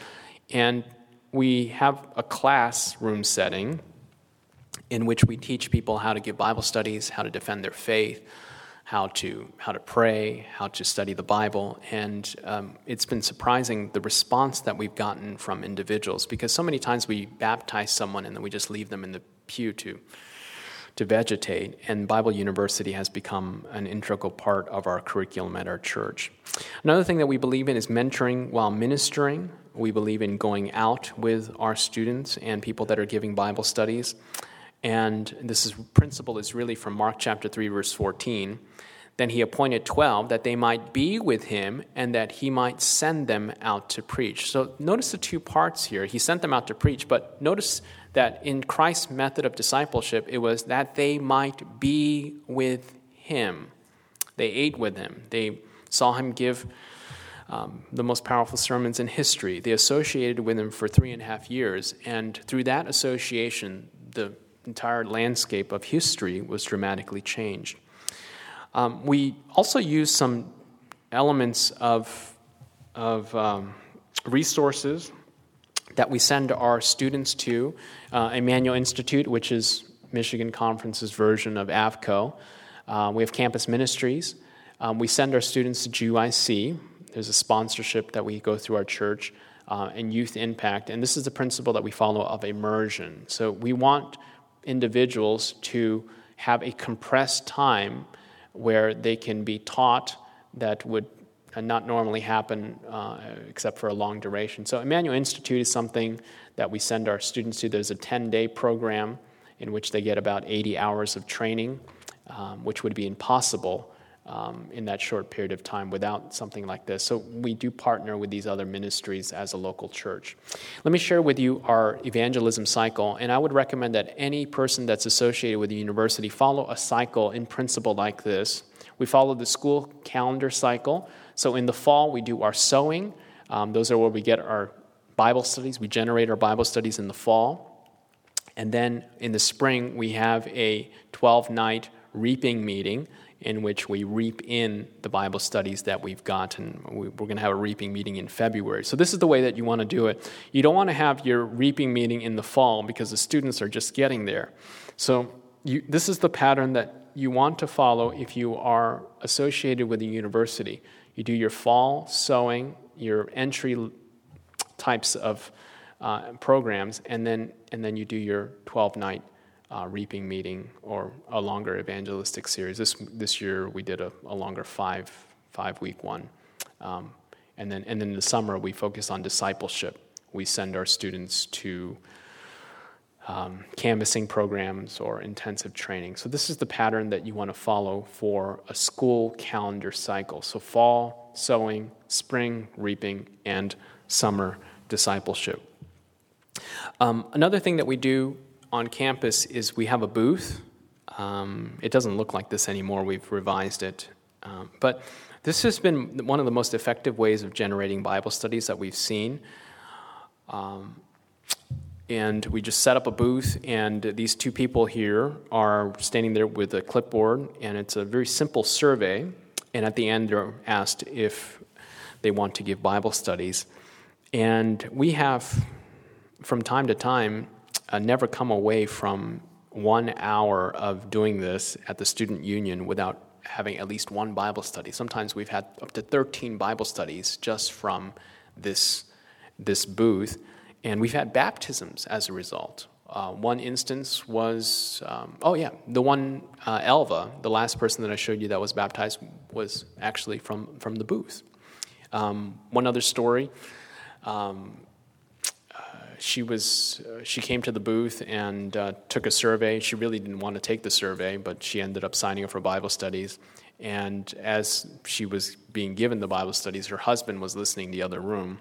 And we have a classroom setting in which we teach people how to give Bible studies, how to defend their faith, how to how to pray, how to study the Bible, and um, it's been surprising the response that we've gotten from individuals because so many times we baptize someone and then we just leave them in the pew to to vegetate, and Bible University has become an integral part of our curriculum at our church. Another thing that we believe in is mentoring while ministering. We believe in going out with our students and people that are giving Bible studies. And this is, principle is really from Mark chapter 3, verse 14. Then he appointed 12 that they might be with him and that he might send them out to preach. So notice the two parts here. He sent them out to preach, but notice that in Christ's method of discipleship, it was that they might be with him. They ate with him, they saw him give um, the most powerful sermons in history. They associated with him for three and a half years, and through that association, the entire landscape of history was dramatically changed. Um, we also use some elements of, of um, resources that we send our students to uh, Emmanuel Institute, which is Michigan Conference's version of AFCOE. Uh, we have campus ministries. Um, we send our students to GYC. There's a sponsorship that we go through our church uh, and youth impact. And this is the principle that we follow of immersion. So we want individuals to have a compressed time where they can be taught that would not normally happen uh, except for a long duration. So, Emmanuel Institute is something that we send our students to. There's a 10 day program in which they get about 80 hours of training, um, which would be impossible um, in that short period of time without something like this. So, we do partner with these other ministries as a local church. Let me share with you our evangelism cycle, and I would recommend that any person that's associated with the university follow a cycle in principle like this. We follow the school calendar cycle. So in the fall, we do our sowing. Um, those are where we get our Bible studies. We generate our Bible studies in the fall. And then in the spring, we have a 12 night reaping meeting in which we reap in the Bible studies that we've gotten. We're going to have a reaping meeting in February. So, this is the way that you want to do it. You don't want to have your reaping meeting in the fall because the students are just getting there. So, you, this is the pattern that you want to follow if you are associated with a university. You do your fall sowing, your entry types of uh, programs, and then, and then you do your 12 night uh, reaping meeting or a longer evangelistic series. This, this year we did a, a longer five, five week one. Um, and, then, and then in the summer we focus on discipleship. We send our students to um, canvassing programs or intensive training. So, this is the pattern that you want to follow for a school calendar cycle. So, fall, sowing, spring reaping, and summer discipleship. Um, another thing that we do on campus is we have a booth. Um, it doesn't look like this anymore, we've revised it. Um, but this has been one of the most effective ways of generating Bible studies that we've seen. And we just set up a booth, and these two people here are standing there with a clipboard, and it's a very simple survey. And at the end, they're asked if they want to give Bible studies. And we have, from time to time, uh, never come away from one hour of doing this at the student union without having at least one Bible study. Sometimes we've had up to 13 Bible studies just from this, this booth, and we've had baptisms as a result. Uh, one instance was, um, oh yeah, the one, uh, Elva, the last person that I showed you that was baptized, was actually from, from the booth. Um, one other story um, she was uh, she came to the booth and uh, took a survey. She really didn't want to take the survey, but she ended up signing up for Bible studies. And as she was being given the Bible studies, her husband was listening in the other room.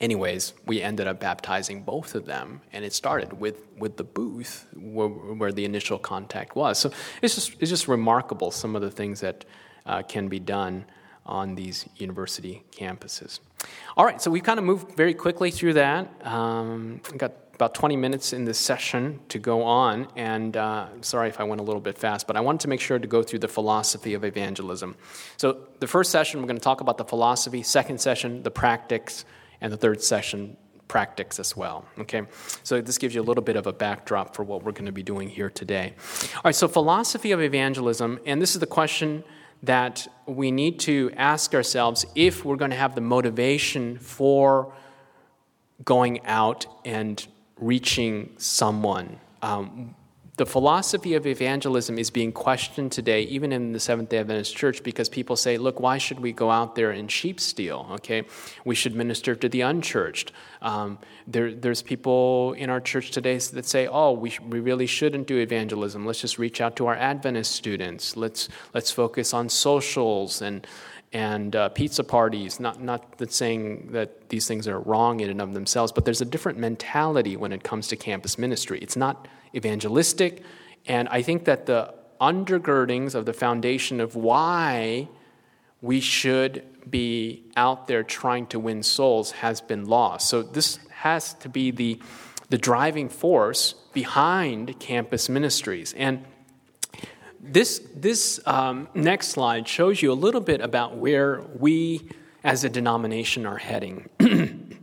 Anyways, we ended up baptizing both of them, and it started with, with the booth where, where the initial contact was. So it's just, it's just remarkable some of the things that uh, can be done on these university campuses. All right, so we've kind of moved very quickly through that. Um, got about 20 minutes in this session to go on, and uh, sorry if I went a little bit fast, but I wanted to make sure to go through the philosophy of evangelism. So, the first session, we're going to talk about the philosophy, second session, the practice, and the third session, practice as well. Okay, so this gives you a little bit of a backdrop for what we're going to be doing here today. All right, so philosophy of evangelism, and this is the question that we need to ask ourselves if we're going to have the motivation for going out and reaching someone. Um, the philosophy of evangelism is being questioned today, even in the Seventh day Adventist church, because people say, look, why should we go out there and sheep steal? Okay, we should minister to the unchurched. Um, there, there's people in our church today that say, oh, we, sh- we really shouldn't do evangelism. Let's just reach out to our Adventist students. Let's, let's focus on socials and, and uh, pizza parties. Not, not that saying that these things are wrong in and of themselves, but there's a different mentality when it comes to campus ministry. It's not evangelistic. And I think that the undergirdings of the foundation of why we should be out there trying to win souls has been lost. So this has to be the, the driving force behind campus ministries. And this, this um, next slide shows you a little bit about where we as a denomination are heading.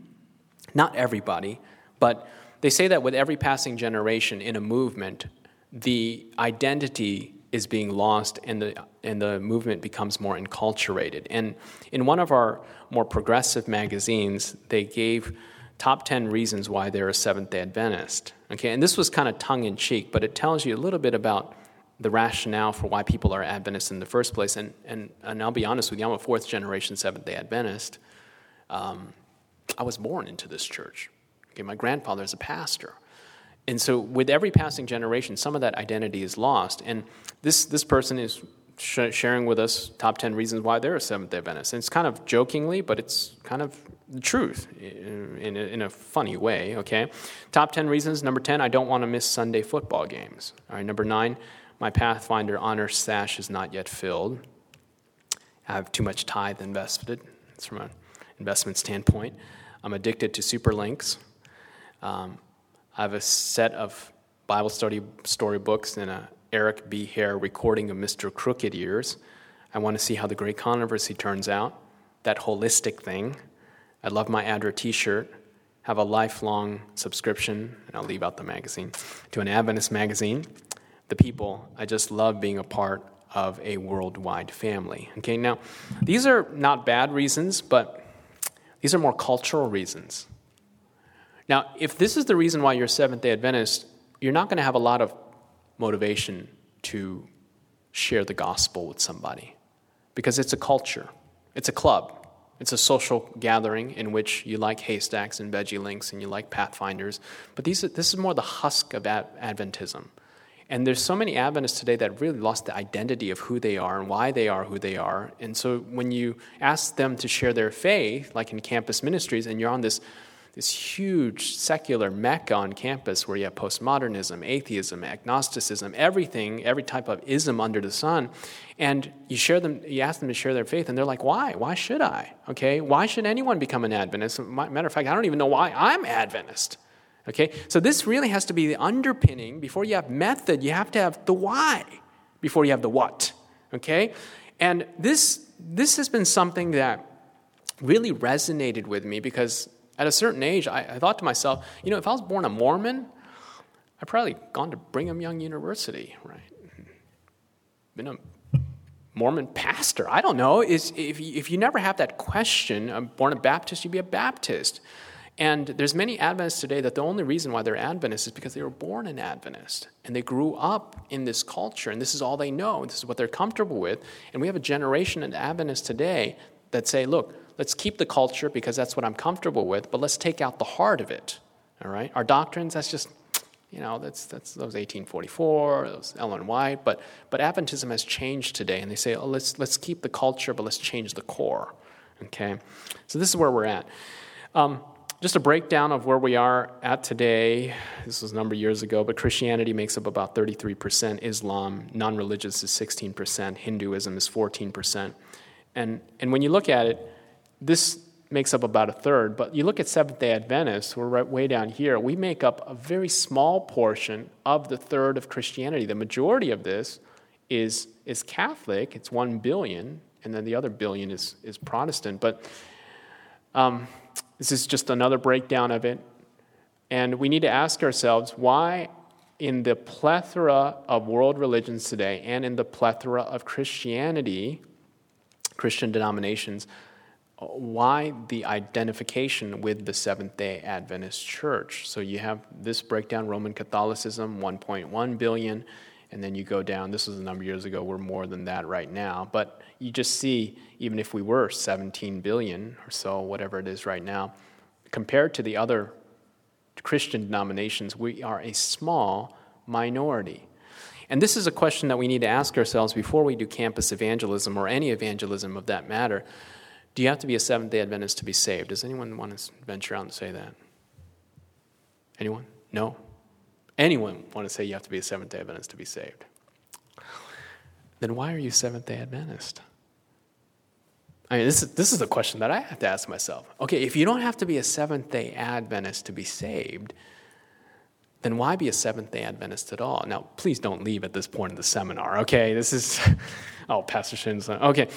Not everybody, but they say that with every passing generation in a movement, the identity is being lost and the, and the movement becomes more enculturated. And in one of our more progressive magazines, they gave top 10 reasons why they're a Seventh day Adventist. Okay, and this was kind of tongue in cheek, but it tells you a little bit about the rationale for why people are Adventists in the first place. And, and, and I'll be honest with you, I'm a fourth generation Seventh day Adventist. Um, I was born into this church. Okay, my grandfather is a pastor. And so, with every passing generation, some of that identity is lost. And this, this person is sh- sharing with us top 10 reasons why they're a Seventh day Adventist. And it's kind of jokingly, but it's kind of the truth in, in, in a funny way, okay? Top 10 reasons. Number 10, I don't want to miss Sunday football games. All right, number 9, my Pathfinder honor sash is not yet filled. I have too much tithe invested. It's from an investment standpoint. I'm addicted to super links. Um, I have a set of Bible study story books and a Eric B. Hare recording of Mr. Crooked Ears. I want to see how the Great Controversy turns out, that holistic thing. I love my ADRA t shirt, have a lifelong subscription, and I'll leave out the magazine, to an Adventist magazine. The people, I just love being a part of a worldwide family. Okay, now, these are not bad reasons, but these are more cultural reasons. Now, if this is the reason why you're Seventh day Adventist, you're not going to have a lot of motivation to share the gospel with somebody because it's a culture, it's a club, it's a social gathering in which you like haystacks and veggie links and you like pathfinders. But these, this is more the husk of Adventism. And there's so many Adventists today that really lost the identity of who they are and why they are who they are. And so when you ask them to share their faith, like in campus ministries, and you're on this, this huge secular mecca on campus where you have postmodernism, atheism, agnosticism, everything, every type of ism under the sun, and you share them, you ask them to share their faith, and they're like, "Why? Why should I? Okay, why should anyone become an Adventist? Matter of fact, I don't even know why I'm Adventist." Okay? So this really has to be the underpinning. Before you have method, you have to have the why before you have the what. Okay? And this this has been something that really resonated with me because at a certain age, I, I thought to myself, you know, if I was born a Mormon, I'd probably gone to Brigham Young University, right? Been a Mormon pastor. I don't know. Is if if you never have that question, I'm born a Baptist, you'd be a Baptist. And there's many Adventists today that the only reason why they're Adventists is because they were born an Adventist and they grew up in this culture and this is all they know. This is what they're comfortable with. And we have a generation of Adventists today that say, look, let's keep the culture because that's what I'm comfortable with, but let's take out the heart of it. All right? Our doctrines, that's just, you know, that's, that's those 1844, those Ellen White, but, but Adventism has changed today and they say, oh, let's, let's keep the culture, but let's change the core. Okay? So this is where we're at. Um, just a breakdown of where we are at today. This was a number of years ago, but Christianity makes up about 33%, Islam, non religious is 16%, Hinduism is 14%. And, and when you look at it, this makes up about a third, but you look at Seventh day Adventists, we're right way down here, we make up a very small portion of the third of Christianity. The majority of this is, is Catholic, it's 1 billion, and then the other billion is, is Protestant. But um, this is just another breakdown of it. And we need to ask ourselves why, in the plethora of world religions today and in the plethora of Christianity, Christian denominations, why the identification with the Seventh day Adventist Church? So you have this breakdown Roman Catholicism, 1.1 billion, and then you go down. This was a number of years ago, we're more than that right now. But you just see, even if we were 17 billion or so, whatever it is right now, compared to the other Christian denominations, we are a small minority. And this is a question that we need to ask ourselves before we do campus evangelism or any evangelism of that matter. Do you have to be a Seventh day Adventist to be saved? Does anyone want to venture out and say that? Anyone? No? Anyone want to say you have to be a Seventh day Adventist to be saved? Then why are you Seventh day Adventist? I mean, this is, this is a question that I have to ask myself. Okay, if you don't have to be a Seventh day Adventist to be saved, then why be a Seventh day Adventist at all? Now, please don't leave at this point in the seminar, okay? This is, oh, Pastor Shin's, okay.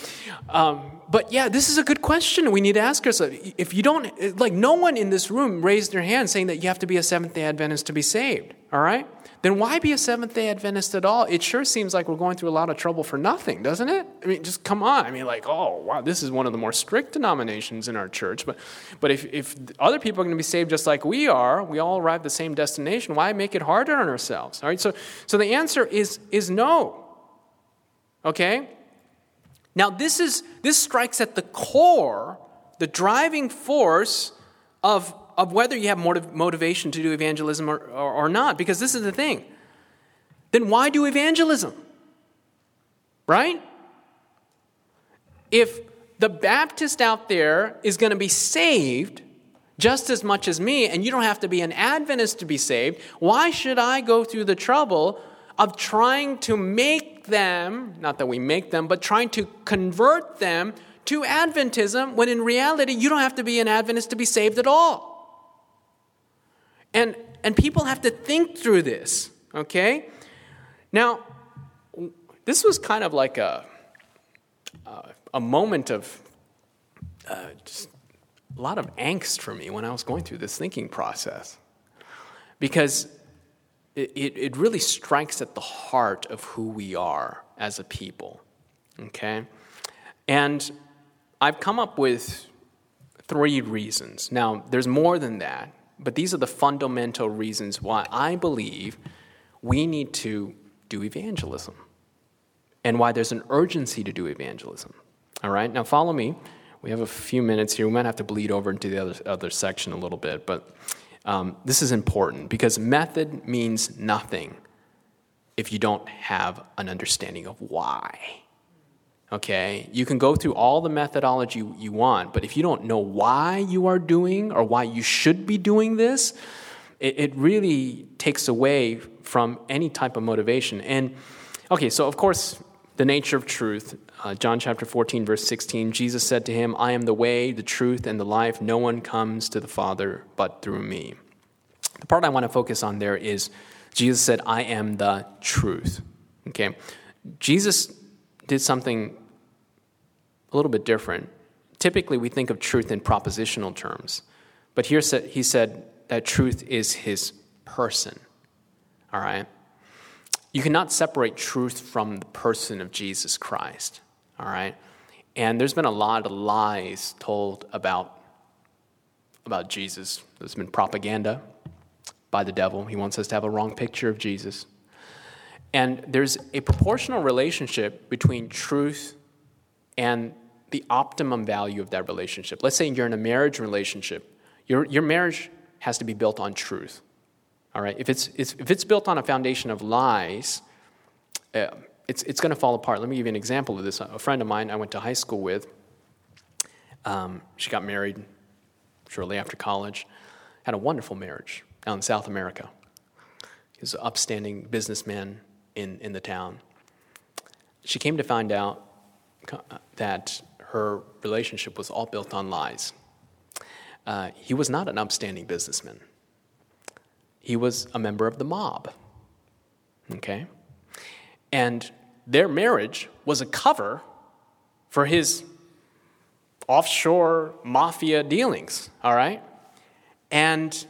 Um, but yeah, this is a good question we need to ask ourselves. If you don't, like, no one in this room raised their hand saying that you have to be a Seventh day Adventist to be saved, all right? then why be a Seventh day Adventist at all? It sure seems like we're going through a lot of trouble for nothing, doesn't it? I mean, just come on. I mean, like, oh, wow, this is one of the more strict denominations in our church. But, but if, if other people are going to be saved just like we are, we all arrive at the same destination, why make it harder on ourselves? All right, so, so the answer is, is no. Okay? Now, this, is, this strikes at the core, the driving force of of whether you have motivation to do evangelism or, or, or not, because this is the thing. Then why do evangelism? Right? If the Baptist out there is going to be saved just as much as me, and you don't have to be an Adventist to be saved, why should I go through the trouble of trying to make them, not that we make them, but trying to convert them to Adventism when in reality you don't have to be an Adventist to be saved at all? And, and people have to think through this, okay? Now, this was kind of like a, a moment of uh, just a lot of angst for me when I was going through this thinking process. Because it, it, really strikes at the heart of who we are as a people, okay? And I've come up with three reasons. Now, there's more than that, but these are the fundamental reasons why I believe we need to do evangelism and why there's an urgency to do evangelism. All right, now follow me. We have a few minutes here. We might have to bleed over into the other, other section a little bit, but um, this is important because method means nothing if you don't have an understanding of why. Okay? You can go through all the methodology you want, but if you don't know why you are doing or why you should be doing this, it, it really takes away from any type of motivation. And okay, so of course, the nature of truth. Uh, John chapter 14, verse 16, Jesus said to him, I am the way, the truth, and the life. No one comes to the Father but through me. The part I want to focus on there is Jesus said, I am the truth. Okay? Jesus did something a little bit different. Typically, we think of truth in propositional terms, but here he said that truth is his person. All right? You cannot separate truth from the person of Jesus Christ. All right? And there's been a lot of lies told about, about Jesus. There's been propaganda by the devil. He wants us to have a wrong picture of Jesus. And there's a proportional relationship between truth and the optimum value of that relationship. Let's say you're in a marriage relationship. Your, your marriage has to be built on truth. All right? If it's, if it's built on a foundation of lies, uh, it's, it's going to fall apart. Let me give you an example of this. A friend of mine I went to high school with, um, she got married shortly after college, had a wonderful marriage out in South America. He was an upstanding businessman in, in the town. She came to find out that her relationship was all built on lies. Uh, he was not an upstanding businessman. He was a member of the mob. Okay? And their marriage was a cover for his offshore mafia dealings, all right? And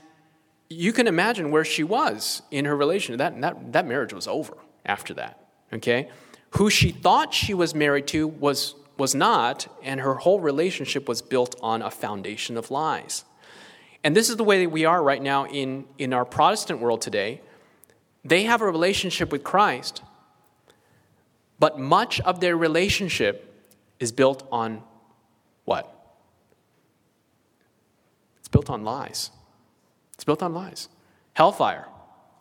you can imagine where she was in her relation. That, that, that marriage was over after that, okay? Who she thought she was married to was was not, and her whole relationship was built on a foundation of lies. And this is the way that we are right now in, in our Protestant world today. They have a relationship with Christ, but much of their relationship is built on what? It's built on lies. It's built on lies. Hellfire,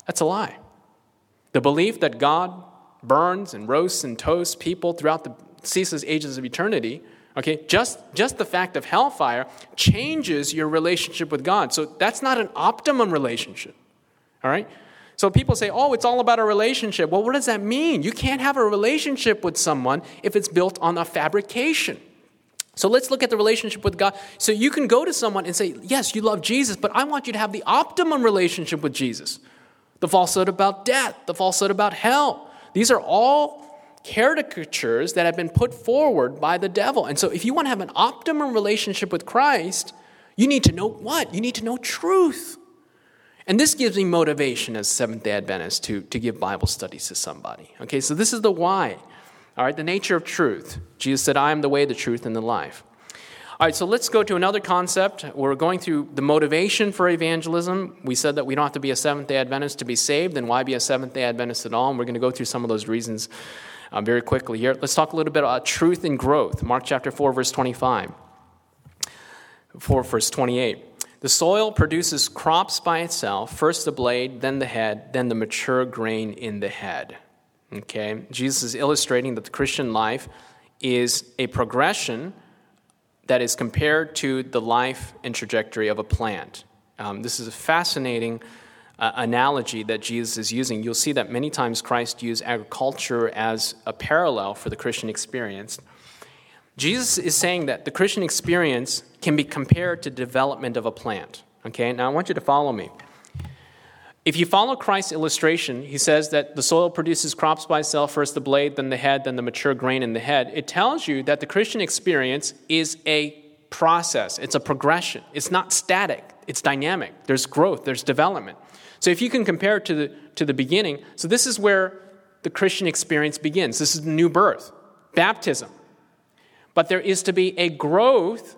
that's a lie. The belief that God burns and roasts and toasts people throughout the ceaseless ages of eternity, okay, just, just the fact of hellfire changes your relationship with God. So that's not an optimum relationship, all right? So people say, oh, it's all about a relationship. Well, what does that mean? You can't have a relationship with someone if it's built on a fabrication. So let's look at the relationship with God. So you can go to someone and say, yes, you love Jesus, but I want you to have the optimum relationship with Jesus. The falsehood about death, the falsehood about hell. These are all caricatures that have been put forward by the devil. And so, if you want to have an optimum relationship with Christ, you need to know what? You need to know truth. And this gives me motivation as Seventh day Adventist to, to give Bible studies to somebody. Okay, so this is the why. All right, the nature of truth. Jesus said, I am the way, the truth, and the life. All right, so let's go to another concept. We're going through the motivation for evangelism. We said that we don't have to be a Seventh day Adventist to be saved, then why be a Seventh day Adventist at all? And we're going to go through some of those reasons um, very quickly here. Let's talk a little bit about truth and growth. Mark chapter 4, verse 25. 4, verse 28. The soil produces crops by itself first the blade, then the head, then the mature grain in the head. Okay? Jesus is illustrating that the Christian life is a progression that is compared to the life and trajectory of a plant. Um, this is a fascinating uh, analogy that Jesus is using, you'll see that many times Christ used agriculture as a parallel for the Christian experience. Jesus is saying that the Christian experience can be compared to development of a plant. Okay, now I want you to follow me. If you follow Christ's illustration, he says that the soil produces crops by itself, first the blade, then the head, then the mature grain in the head. It tells you that the Christian experience is a process, it's a progression. It's not static, it's dynamic. There's growth, there's development. So if you can compare it to the, to the beginning, so this is where the Christian experience begins. This is the new birth, baptism. But there is to be a growth,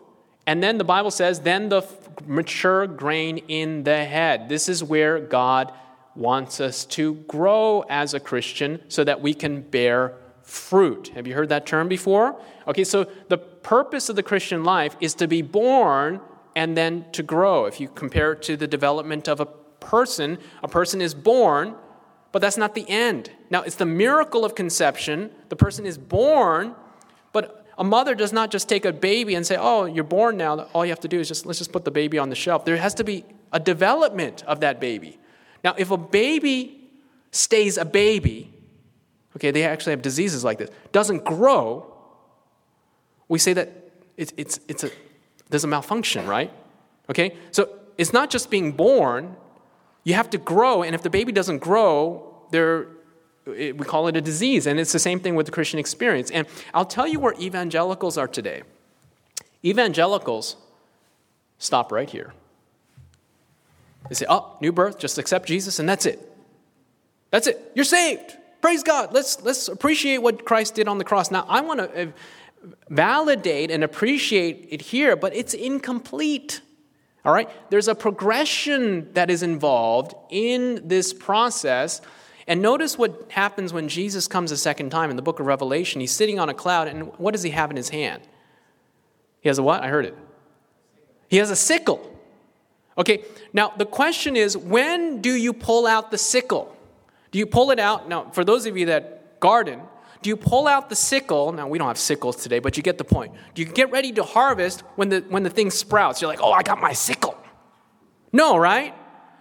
and then the Bible says, then the mature grain in the head. This is where God wants us to grow as a Christian so that we can bear fruit. Have you heard that term before? Okay, so the purpose of the Christian life is to be born and then to grow. If you compare it to the development of a person, a person is born, but that's not the end. Now, it's the miracle of conception. The person is born, but a mother does not just take a baby and say, Oh, you're born now. All you have to do is just, let's just put the baby on the shelf. There has to be a development of that baby. Now, if a baby stays a baby, okay, they actually have diseases like this, doesn't grow, we say that it's, it's, it's a, there's a malfunction, right? Okay? So it's not just being born, you have to grow, and if the baby doesn't grow, there, we call it a disease. And it's the same thing with the Christian experience. And I'll tell you where evangelicals are today. Evangelicals stop right here. They say, oh, new birth, just accept Jesus, and that's it. That's it. You're saved. Praise God. Let's, let's appreciate what Christ did on the cross. Now, I want to uh, validate and appreciate it here, but it's incomplete. All right? There's a progression that is involved in this process. And notice what happens when Jesus comes a second time in the book of Revelation. He's sitting on a cloud, and what does he have in his hand? He has a what? I heard it. He has a sickle. Okay, now the question is when do you pull out the sickle? Do you pull it out? Now, for those of you that garden, do you pull out the sickle? Now, we don't have sickles today, but you get the point. Do you get ready to harvest when the, when the thing sprouts? You're like, oh, I got my sickle. No, right?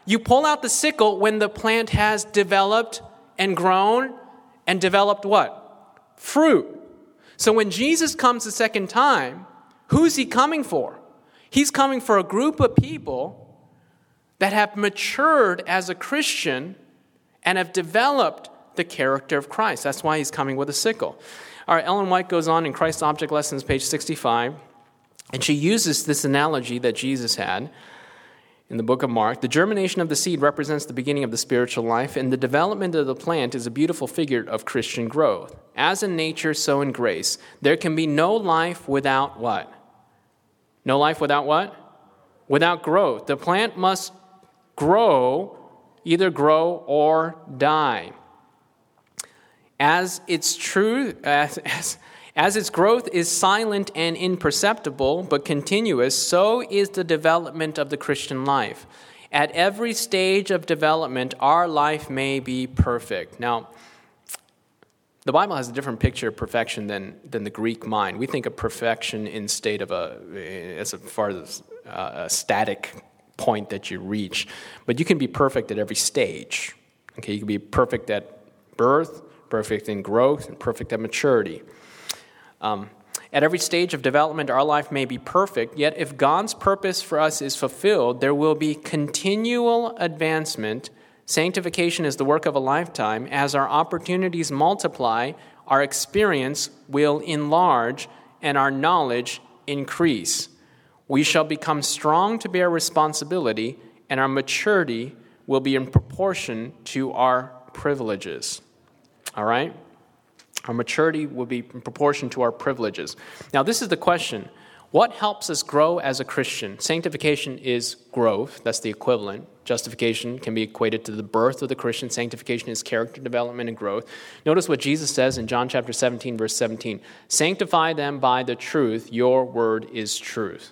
You pull out the sickle when the plant has developed and grown and developed what? Fruit. So when Jesus comes the second time, who's he coming for? He's coming for a group of people that have matured as a Christian and have developed the character of Christ. That's why he's coming with a sickle. All right, Ellen White goes on in Christ's Object Lessons, page 65, and she uses this analogy that Jesus had in the book of Mark. The germination of the seed represents the beginning of the spiritual life, and the development of the plant is a beautiful figure of Christian growth. As in nature, so in grace. There can be no life without what? No life without what? Without growth. The plant must grow, either grow or die. As its truth, as, as, as its growth is silent and imperceptible but continuous, so is the development of the Christian life. At every stage of development, our life may be perfect. Now, the Bible has a different picture of perfection than, than the Greek mind. We think of perfection in state of a, as far as uh, a static point that you reach. But you can be perfect at every stage. Okay, you can be perfect at birth, perfect in growth, and perfect at maturity. Um, at every stage of development, our life may be perfect, yet if God's purpose for us is fulfilled, there will be continual advancement Sanctification is the work of a lifetime. As our opportunities multiply, our experience will enlarge and our knowledge increase. We shall become strong to bear responsibility, and our maturity will be in proportion to our privileges. All right? Our maturity will be in proportion to our privileges. Now, this is the question what helps us grow as a Christian? Sanctification is growth, that's the equivalent. Justification can be equated to the birth of the Christian. Sanctification is character development and growth. Notice what Jesus says in John chapter 17, verse 17 Sanctify them by the truth, your word is truth.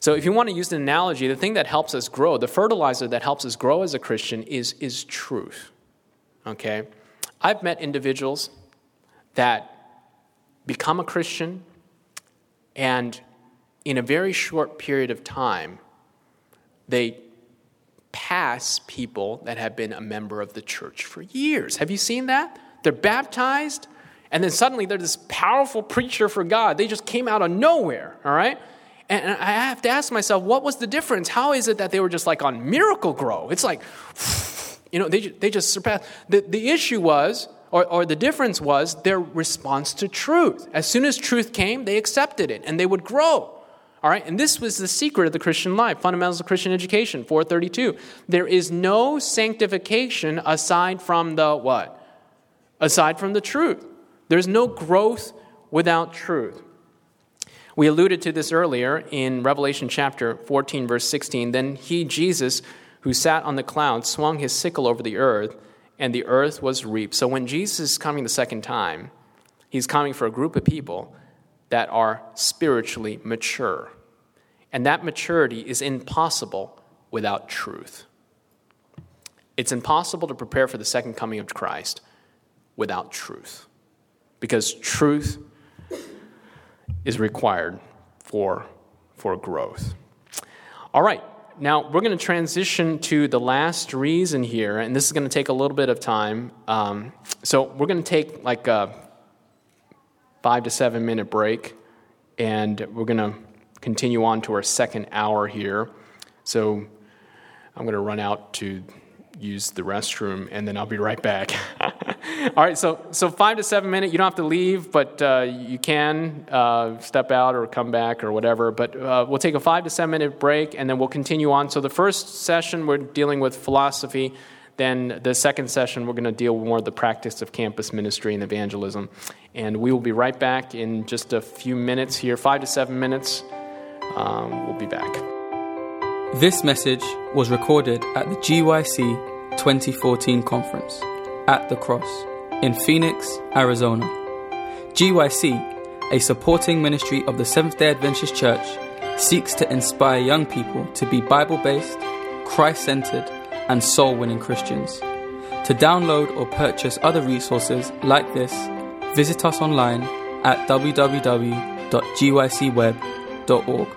So, if you want to use an analogy, the thing that helps us grow, the fertilizer that helps us grow as a Christian is, is truth. Okay? I've met individuals that become a Christian and in a very short period of time, they pass people that have been a member of the church for years. Have you seen that? They're baptized, and then suddenly they're this powerful preacher for God. They just came out of nowhere, all right? And I have to ask myself, what was the difference? How is it that they were just like on Miracle-Gro? It's like, you know, they, they just surpassed. The, the issue was or, or the difference was their response to truth. As soon as truth came, they accepted it and they would grow. All right, and this was the secret of the Christian life, fundamentals of Christian education, 432. There is no sanctification aside from the what? Aside from the truth. There's no growth without truth. We alluded to this earlier in Revelation chapter 14, verse 16. Then he, Jesus, who sat on the cloud, swung his sickle over the earth and the earth was reaped. So when Jesus is coming the second time, he's coming for a group of people that are spiritually mature. And that maturity is impossible without truth. it's impossible to prepare for the second coming of Christ without truth. Because truth is required for, for growth. All right, now we're going to transition to the last reason here, and this is going to take a little bit of time. Um, so we're going to take like a five to seven minute break, and we're going to continue on to our second hour here. So I'm going to run out to use the restroom, and then I'll be right back. All right, so so five to seven minutes. You don't have to leave, but uh, you can uh, step out or come back or whatever. But uh, we'll take a five to seven minute break, and then we'll continue on. So the first session we're dealing with philosophy. Then the second session we're going to deal more with the practice of campus ministry and evangelism. And we will be right back in just a few minutes here, five to seven minutes. Um, we'll be back. This message was recorded at the GYC 2014 conference at the Cross in Phoenix, Arizona. GYC, a supporting ministry of the Seventh day Adventist Church, seeks to inspire young people to be Bible based, Christ centered, and soul winning Christians. To download or purchase other resources like this, visit us online at www.gycweb.org.